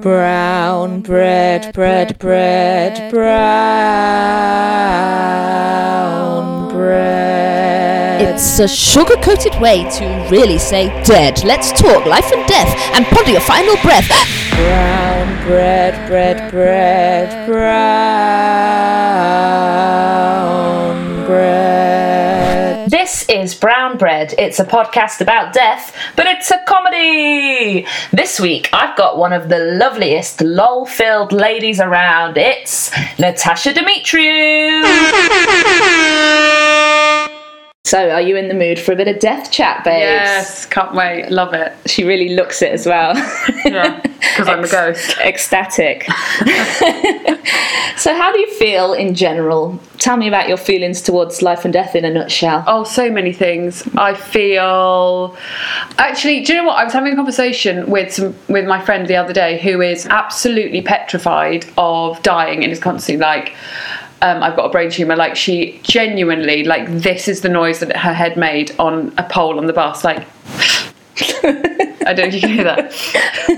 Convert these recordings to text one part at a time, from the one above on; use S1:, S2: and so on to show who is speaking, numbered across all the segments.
S1: Brown bread, bread, bread, brown bread.
S2: It's a sugar coated way to really say dead. Let's talk life and death and ponder your final breath.
S1: brown bread, bread, bread, brown bread.
S3: Is Brown Bread. It's a podcast about death, but it's a comedy. This week, I've got one of the loveliest lol filled ladies around. It's Natasha Demetriou. So, are you in the mood for a bit of death chat, babes?
S4: Yes, can't wait. Love it.
S3: She really looks it as well.
S4: Yeah, because I'm a ghost.
S3: Ecstatic. so, how do you feel in general? Tell me about your feelings towards life and death in a nutshell.
S4: Oh, so many things. I feel. Actually, do you know what? I was having a conversation with some with my friend the other day who is absolutely petrified of dying and is constantly like. Um, I've got a brain tumor. Like she genuinely, like this is the noise that her head made on a pole on the bus. Like I don't know if you can hear that.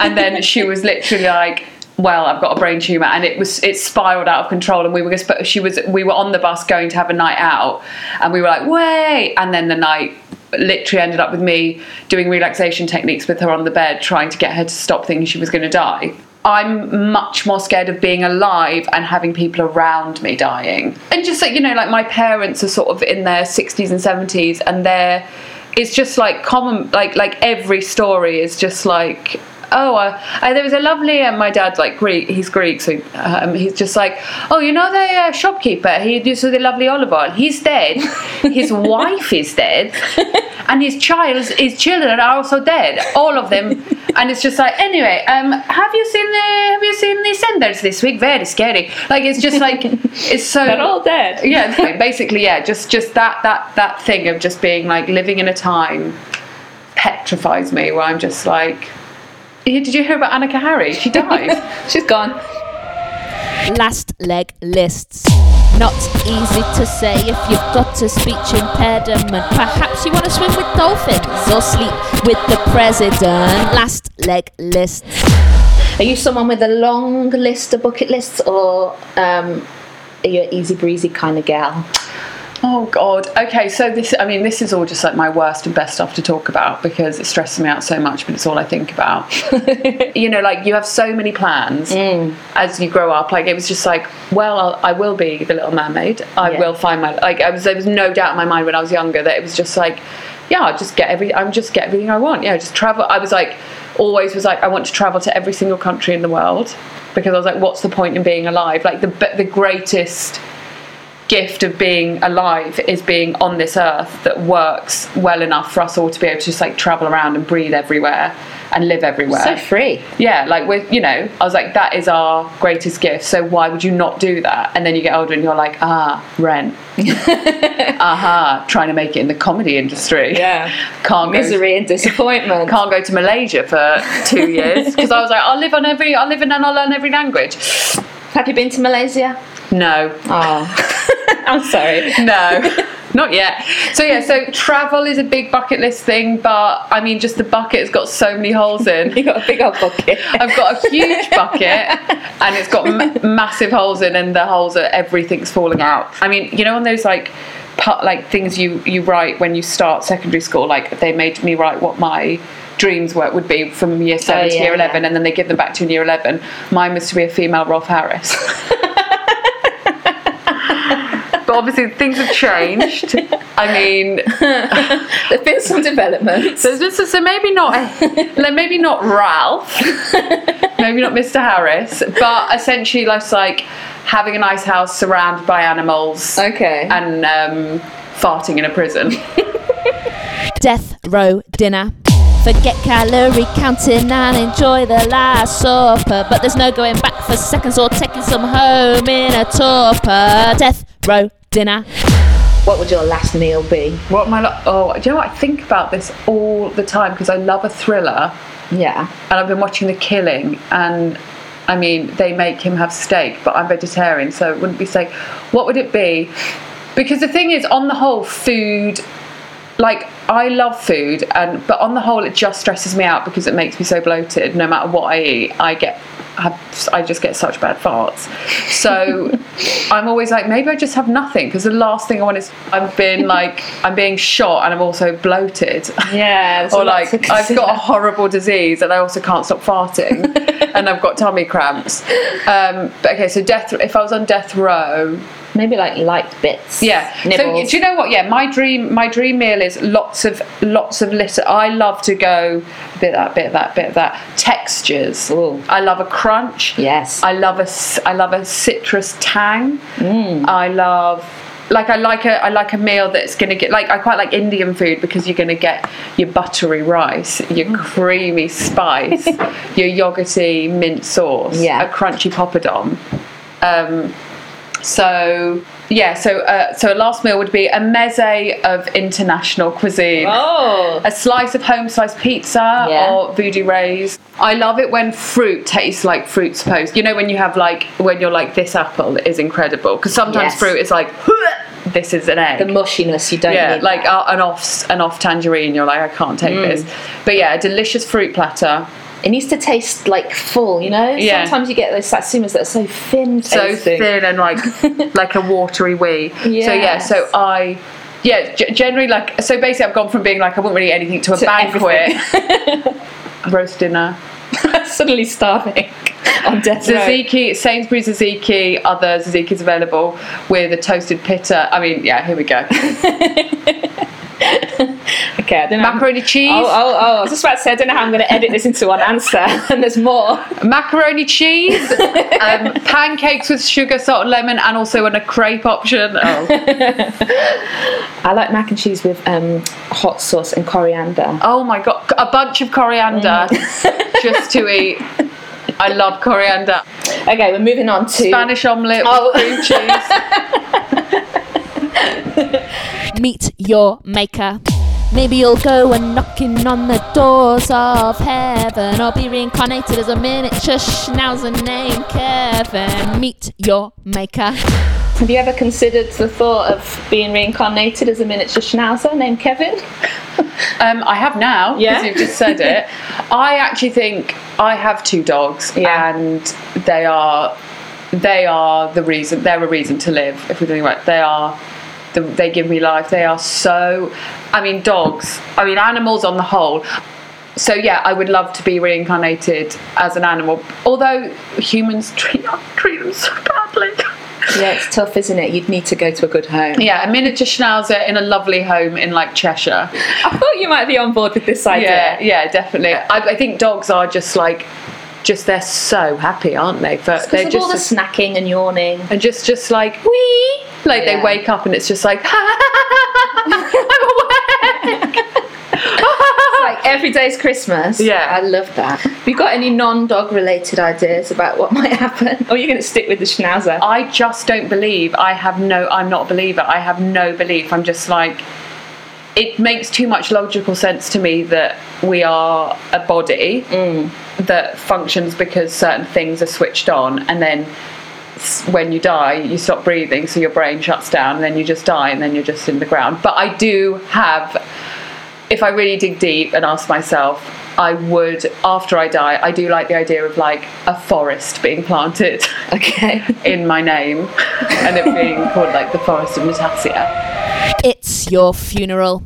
S4: And then she was literally like, "Well, I've got a brain tumor," and it was it spiraled out of control. And we were sp- she was we were on the bus going to have a night out, and we were like, "Wait!" And then the night literally ended up with me doing relaxation techniques with her on the bed, trying to get her to stop thinking she was going to die. I'm much more scared of being alive and having people around me dying. And just like, you know, like my parents are sort of in their 60s and 70s and they're it's just like common like like every story is just like oh uh, uh, there was a lovely and my dad's like greek he's greek so um, he's just like oh you know the uh, shopkeeper? He used to the lovely olive oil he's dead. His wife is dead and his child his children are also dead. All of them and it's just like anyway um have you seen the have you seen the senders this week very scary like it's just like it's so
S3: They're all dead.
S4: yeah basically yeah just just that that that thing of just being like living in a time petrifies me where i'm just like did you hear about annika harry she died
S3: She's gone.
S2: Last leg lists. Not easy to say if you've got a speech impediment. Perhaps you want to swim with dolphins or sleep with the president. Last leg list.
S3: Are you someone with a long list of bucket lists, or um, are you an easy breezy kind of gal?
S4: Oh God. Okay, so this I mean this is all just like my worst and best stuff to talk about because it stresses me out so much, but it's all I think about. you know, like you have so many plans mm. as you grow up. Like it was just like, well, I'll, I will be the Little Mermaid. I
S3: Yeah.
S4: will find my like. I was there was no doubt in my mind when I was younger that it was just like, yeah, I'll just get every. I'm just get everything I want. Yeah, just travel. I was like, always was like, I want to travel to every single country in the world because I was like, what's the point in being alive? Like the the greatest gift of being alive is being on this earth that works well enough for us all to be able to just like travel around and breathe everywhere and live everywhere.
S3: So free.
S4: yeah, like with you know, I was like, that is our greatest gift. So why would you not do that? And then you get older and you're like, ah, rent. Aha, trying to make it in the comedy industry.
S3: Yeah.
S4: Can't go
S3: Misery and disappointment.
S4: can't go to Malaysia for two years because I was like, I'll live on every, I'll live in and I'll learn every language.
S3: Have you been to Malaysia?
S4: No,
S3: Oh, I'm sorry.
S4: No, not yet. So yeah, so travel is a big bucket list thing, but I mean, just the bucket has got so many holes in.
S3: You got a big old bucket.
S4: I've got a huge bucket, and it's got ma- massive holes in, and the holes are everything's falling out. I mean, you know, on those like. Like things you you write when you start secondary school, like they made me write what my dreams were would be from year seven
S3: Oh,
S4: to
S3: yeah,
S4: year eleven,
S3: yeah.
S4: and then they give them back to you in year eleven. Mine was to be a female Rolf Harris. But obviously things have changed. I mean,
S3: There's been some developments.
S4: so, so, so maybe not, like maybe not Ralph, maybe not Mr. Harris, but essentially, life's like having a nice house surrounded by animals
S3: Okay.
S4: and um, farting in a prison.
S2: Death row dinner. Forget calorie counting and enjoy the last supper. But there's no going back for seconds or taking some home in a torpor. Death row dinner.
S3: what would your last meal be?
S4: What my I? Oh, do you know what? I think about this all the time because I love a thriller,
S3: Yeah.
S4: and I've been watching The Killing, and I mean, they make him have steak, but I'm vegetarian, so it wouldn't be steak. What would it be? Because the thing is, on the whole, food. Like I love food, and but on the whole, it just stresses me out because it makes me so bloated. No matter what I eat, I get have I just get such bad farts. So I'm always like maybe I just have nothing because the last thing I want is I've been like I'm being shot and I'm also bloated.
S3: Yeah.
S4: or like I've got a horrible disease and I also can't stop farting and I've got tummy cramps. Um, but okay, so death. If I was on death row,
S3: maybe like light bits.
S4: yeah. So do you know what? Yeah, my dream my dream meal is lots of lots of litter. I love to go bit of that, bit of that, bit of that. Textures.
S3: Ooh.
S4: I love a crunch.
S3: Yes.
S4: I love a I love a citrus tang.
S3: Mm.
S4: I love like I like a I like a meal that's gonna get like I quite like Indian food because you're gonna get your buttery rice, your
S3: Mm.
S4: creamy spice, your yogurty mint sauce,
S3: Yeah.
S4: a crunchy poppadom. Um, so yeah, so uh, so a last meal would be a meze of international cuisine.
S3: Oh.
S4: A slice of home sliced pizza
S3: Yeah.
S4: or Voodoo Ray's. I love it when fruit tastes like fruit's supposed. You know when you have like when you're like this apple is incredible because sometimes
S3: Yes.
S4: fruit is like this is an egg.
S3: The mushiness you don't
S4: yeah, like uh, an off an off tangerine. You're like I can't take
S3: Mm.
S4: this. But yeah, a delicious fruit platter.
S3: It needs to taste like full, you know?
S4: Yeah.
S3: Sometimes you get those satsumas that are so thin
S4: so
S3: tasting.
S4: thin and like like a watery wee. So yeah, so I yeah g- generally like so basically I've gone from being like I wouldn't really eat anything to a
S3: To
S4: banquet, roast dinner,
S3: Suddenly starving on death row.
S4: tzatziki, Sainsbury's tzatziki, other tzatzikis available with a toasted pitta. I mean yeah, here we go.
S3: Okay, I don't know.
S4: Macaroni cheese,
S3: Oh, oh, oh! I was just about to say I don't know how I'm going to edit this into one answer, and there's more.
S4: macaroni cheese, um, pancakes with sugar, salt, and lemon, and also in a crepe option. Oh,
S3: I like mac and cheese with um, hot sauce and coriander.
S4: oh my god, a bunch of coriander just to eat. I love coriander.
S3: Okay, we're moving on to
S4: Spanish omelette
S3: Oh.
S4: with cream cheese.
S2: Meet your maker. Maybe you'll go and knocking on the doors of heaven, or be reincarnated as a miniature schnauzer named Kevin. Meet your maker.
S3: Have you ever considered the thought of being reincarnated as a miniature schnauzer named Kevin?
S4: Um, I have now, because
S3: Yeah?
S4: you've just said it. I actually think I have two dogs,
S3: Yeah.
S4: and they are they are the reason. They're a reason to live. If we're doing right, they are. The, they give me life. They are so. I mean, dogs. I mean, animals on the whole. So yeah, I would love to be reincarnated as an animal. Although humans treat treat them so badly.
S3: Yeah, it's tough, isn't it? You'd need to go to a good home.
S4: Yeah, a miniature schnauzer in a lovely home in like Cheshire.
S3: I thought you might be on board with this idea.
S4: Yeah, yeah, definitely. I, I think dogs are just like, just they're so happy, aren't they? But
S3: Because
S4: they're
S3: of all the
S4: just
S3: snacking and yawning.
S4: and just just like wee, like
S3: Yeah.
S4: they wake up and it's just like I'm awake.
S3: like every day's Christmas.
S4: Yeah.
S3: I love that. Have you got any non-dog related ideas about what might happen? Oh, or are you going to stick with the schnauzer?
S4: I just don't believe. I have no. I'm not a believer. I have no belief. I'm just like. It makes too much logical sense to me that we are a body mm. that functions because certain things are switched on, and then when you die, you stop breathing, so your brain shuts down, and then you just die, and then you're just in the ground. But I do have, if I really dig deep and ask myself, I would, after I die, I do like the idea of like a forest being planted
S3: Okay.
S4: in my name and it being called like the Forest of Natassia.
S2: It's your funeral.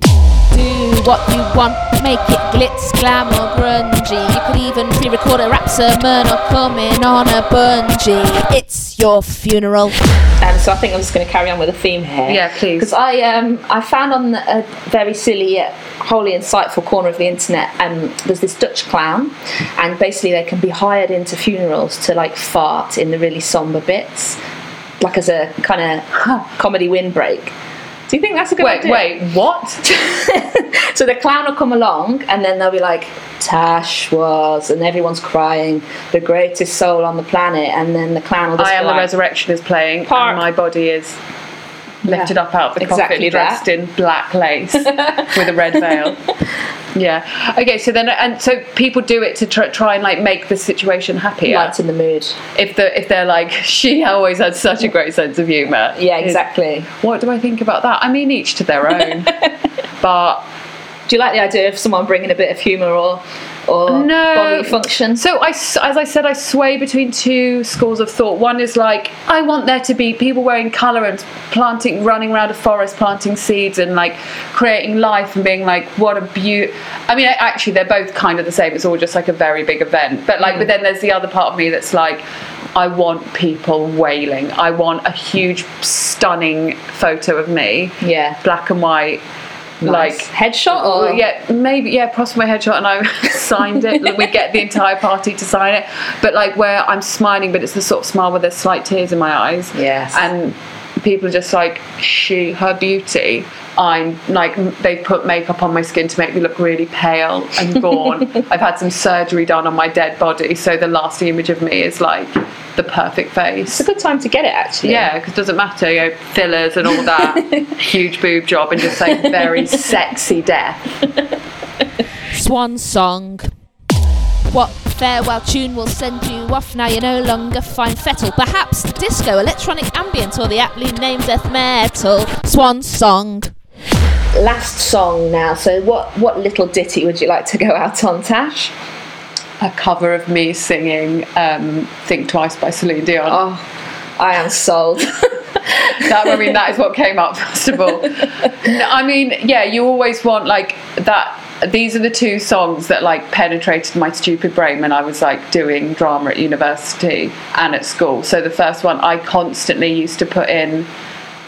S2: Do what you want, make it glitz, glam, or grungy. You could even pre record a rap sermon or come in on a bungee. It's your funeral.
S3: Um, so I think I'm just going to carry on with a theme here.
S4: Yeah, please.
S3: Because I um I found on a very silly yet wholly insightful corner of the internet um there's this Dutch clown, and basically they can be hired into funerals to like fart in the really somber bits, like as a kind of comedy windbreak. Do you think that's a good
S4: Wait,
S3: idea?
S4: wait, what?
S3: So the clown will come along and then they'll be like, Tash was, and everyone's crying, the greatest soul on the planet, and then the clown will just
S4: I am
S3: be
S4: the
S3: like,
S4: resurrection is playing,
S3: Part-
S4: and my body is lifted
S3: Yeah,
S4: up out of the
S3: exactly
S4: coffin, dressed
S3: that.
S4: in black lace with a red veil. Yeah. Okay. So then, and so people do it to try, try and like make the situation happier.
S3: lighten the mood.
S4: If the if they're like, she always had such a great sense of humour.
S3: Yeah, exactly.
S4: What do I think about that? I mean, each to their own. but
S3: Do you like the idea of someone bringing a bit of humour or or
S4: No.
S3: bodily function?
S4: So I, as I said, I sway between two schools of thought. One is like I want there to be people wearing colour and planting, running around a forest, planting seeds and like creating life and being like, what a beaut. I mean, actually, they're both kind of the same. It's all just like a very big event. But like, hmm. but then there's the other part of me that's like, I want people wailing. I want a huge, stunning photo of me,
S3: yeah.
S4: black and white.
S3: Like
S4: Like
S3: headshot or
S4: yeah, maybe yeah, possibly my headshot, and I signed it. and we get the entire party to sign it, but like where I'm smiling, but it's the sort of smile where there's slight tears in my eyes.
S3: Yes.
S4: and people are just like she, her beauty. I'm like m- they put makeup on my skin to make me look really pale and gone I've had some surgery done on my dead body, so the last image of me is like the perfect face.
S3: It's a good time to get it actually.
S4: Yeah, because it doesn't matter, you know, fillers and all that, huge boob job, and just like very sexy death.
S2: Swan Song. What farewell tune will send you off now you no longer find fettle? Perhaps disco, electronic ambient, or the aptly named death metal. Swan Song.
S3: Last song now. So what what little ditty would you like to go out on, Tash?
S4: A cover of me singing um, "Think Twice" by Celine Dion.
S3: Oh, I am sold.
S4: That I mean, that is what came up first of all. I mean, yeah, you always want like that. These are the two songs that like penetrated my stupid brain when I was like doing drama at university and at school. So the first one I constantly used to put in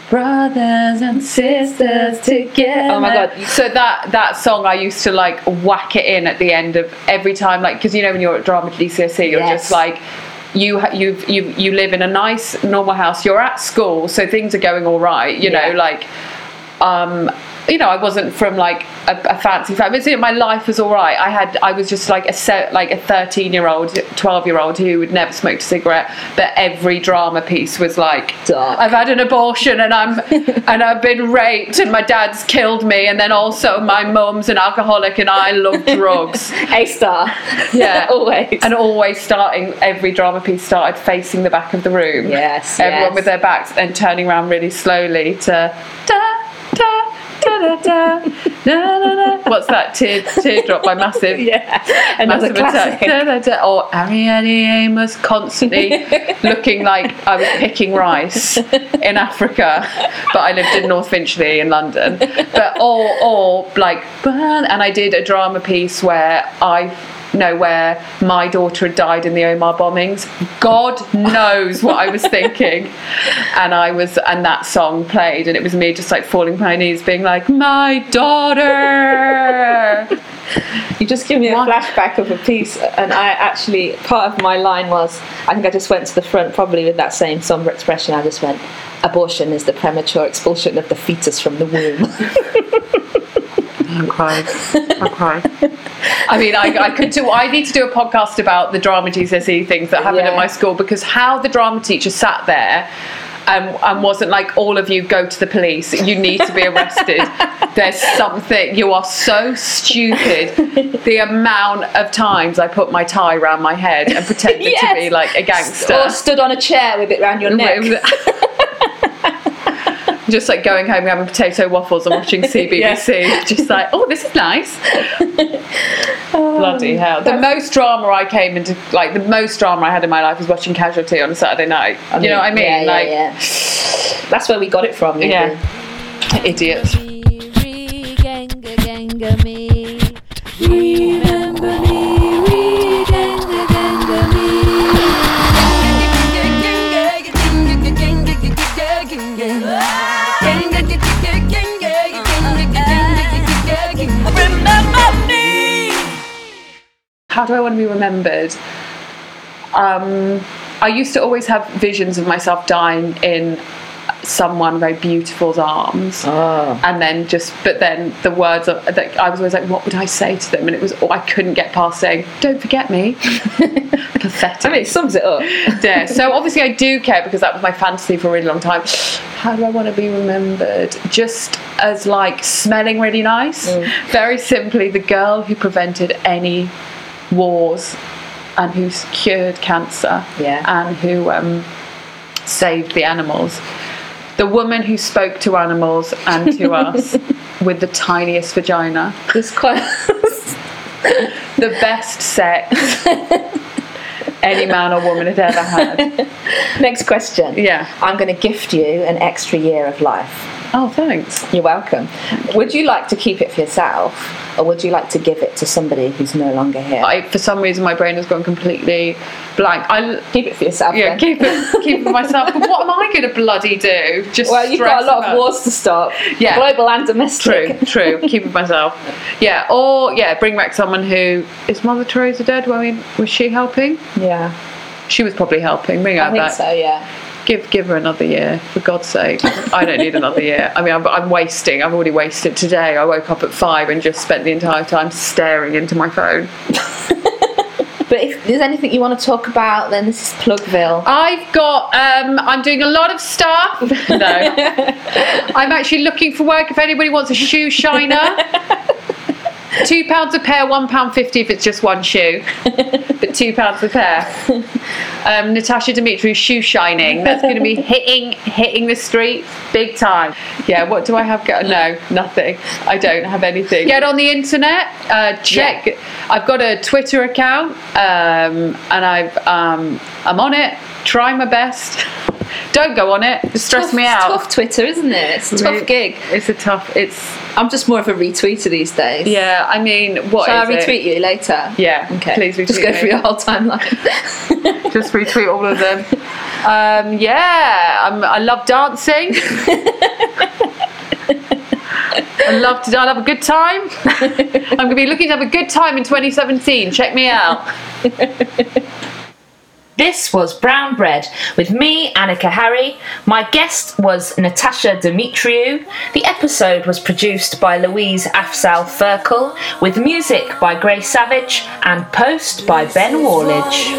S4: brothers and sisters together.
S3: Oh my God.
S4: So that that song I used to like whack it in at the end of every time, like because you know when you're at drama at GCSE, you're
S3: Yes.
S4: just like you you you you live in a nice normal house. You're at school, so things are going all right. You know, like um you know, I wasn't from like a, a fancy family. So my life was all right. I had, I was just like a set, like a thirteen-year-old, twelve-year-old who would never smoked a cigarette. But every drama piece was like,
S3: Dark.
S4: I've had an abortion and I'm, and I've been raped and my dad's killed me and then also my mum's an alcoholic and I love drugs.
S3: A star.
S4: Yeah,
S3: Always.
S4: And always starting every drama piece started facing the back of the room.
S3: Yes,
S4: Everyone
S3: yes.
S4: with their backs and turning around really slowly to What's that? Tear teardrop by Massive.
S3: yeah. Another
S4: Massive Attack.
S3: classic.
S4: Da, da, da. Or oh, Ariane Amos constantly looking like I was picking rice in Africa, but I lived in North Finchley in London. But or or like burn, and I did a drama piece where I know where my daughter had died in the Omagh bombings. God knows what I was thinking. And I was and that song played and it was me just like falling to my knees being like, My daughter
S3: You just give me a flashback of a piece, and I actually part of my line was I think I just went to the front probably with that same somber expression. I just went, "Abortion is the premature expulsion of the fetus from the womb."
S4: I'm. I'm. I mean, I, I could do. I need to do a podcast about the drama GCSE things that happened
S3: Yeah.
S4: at my school because how the drama teacher sat there. And, and wasn't like all of you go to the police you need to be arrested there's something you are so stupid the amount of times i put my tie around my head and pretended to be like a gangster
S3: or stood on a chair with it around your neck.
S4: Just like going home having potato waffles and watching CBBC. Just like, oh, this is nice. Oh. Bloody hell. The most drama I came into, like, the most drama I had in my life was watching Casualty on a Saturday night. you know what I mean?
S3: Yeah, yeah,
S4: like,
S3: yeah. That's where we got it from.
S4: yeah.
S3: Nathan.
S4: How do I want to be remembered? Um, I used to always have visions of myself dying in someone very beautiful's arms.
S3: Oh.
S4: and then just but then the words of that I was always like what would I say to them and it was oh, I couldn't get past saying don't forget me pathetic
S3: I mean, it sums it up.
S4: yeah so obviously I do care because that was my fantasy for a really long time how do I want to be remembered just as like smelling really nice very simply the girl who prevented any wars and who cured cancer
S3: Yeah.
S4: and who um, saved the animals the woman who spoke to animals and to us with the tiniest vagina.
S3: There's quite.
S4: the best sex any man or woman had ever had.
S3: Next question.
S4: Yeah.
S3: I'm going to gift you an extra year of life.
S4: Oh, thanks.
S3: You're welcome. Would you like to keep it for yourself, or would you like to give it to somebody who's no longer here?
S4: I, for some reason, my brain has gone completely blank. I
S3: keep it for yourself.
S4: yeah,
S3: then.
S4: keep it, keep it for myself. But what am I going to bloody do? Just
S3: Well, you've got a lot of wars to stop.
S4: Yeah.
S3: Global and domestic.
S4: True, true. Keep it myself. Yeah, or yeah, bring back someone who is Mother Teresa dead? Well, I mean, was she helping?
S3: Yeah.
S4: She was probably helping. Bring her
S3: I think
S4: back.
S3: so, yeah.
S4: Give give her another year, for God's sake. I don't need another year. I mean, I'm, I'm wasting. I've already wasted today. I woke up at five and just spent the entire time staring into my phone.
S3: But if there's anything you want to talk about, then this is Plugville.
S4: I've got. Um, I'm doing a lot of stuff. No, I'm actually looking for work. If anybody wants a shoe shiner, two pounds a pair, one pound fifty if it's just one shoe, but two pounds a pair. Um, Natasha Dimitri shoe shining. That's going to be hitting hitting the street big time. Yeah. What do I have? Go- no, nothing. I don't have anything. Get on the internet. Uh, check. I've got a Twitter account, um, and I've um, I'm on it. Try my best. Don't go on it. It stress
S3: Tough-
S4: me
S3: it's
S4: out.
S3: Tough Twitter, isn't it? It's a tough
S4: Really-
S3: gig.
S4: It's a tough. It's
S3: I'm just more of a retweeter these days.
S4: yeah. I mean, what
S3: Shall I
S4: is it?
S3: retweet you later?
S4: Yeah,
S3: Okay.
S4: please
S3: Just go
S4: me.
S3: through your whole timeline.
S4: Just retweet all of them. Um, yeah, I'm, I love dancing. I love to. I love a good time. I'm going to be looking to have a good time in 2017. Check me out.
S3: This was Brown Bread with me, Annika Harry. My guest was Natasha Demetriou. The episode was produced by Louise Afsal Ferkel, with music by Gray Savage and post by Ben Wallage.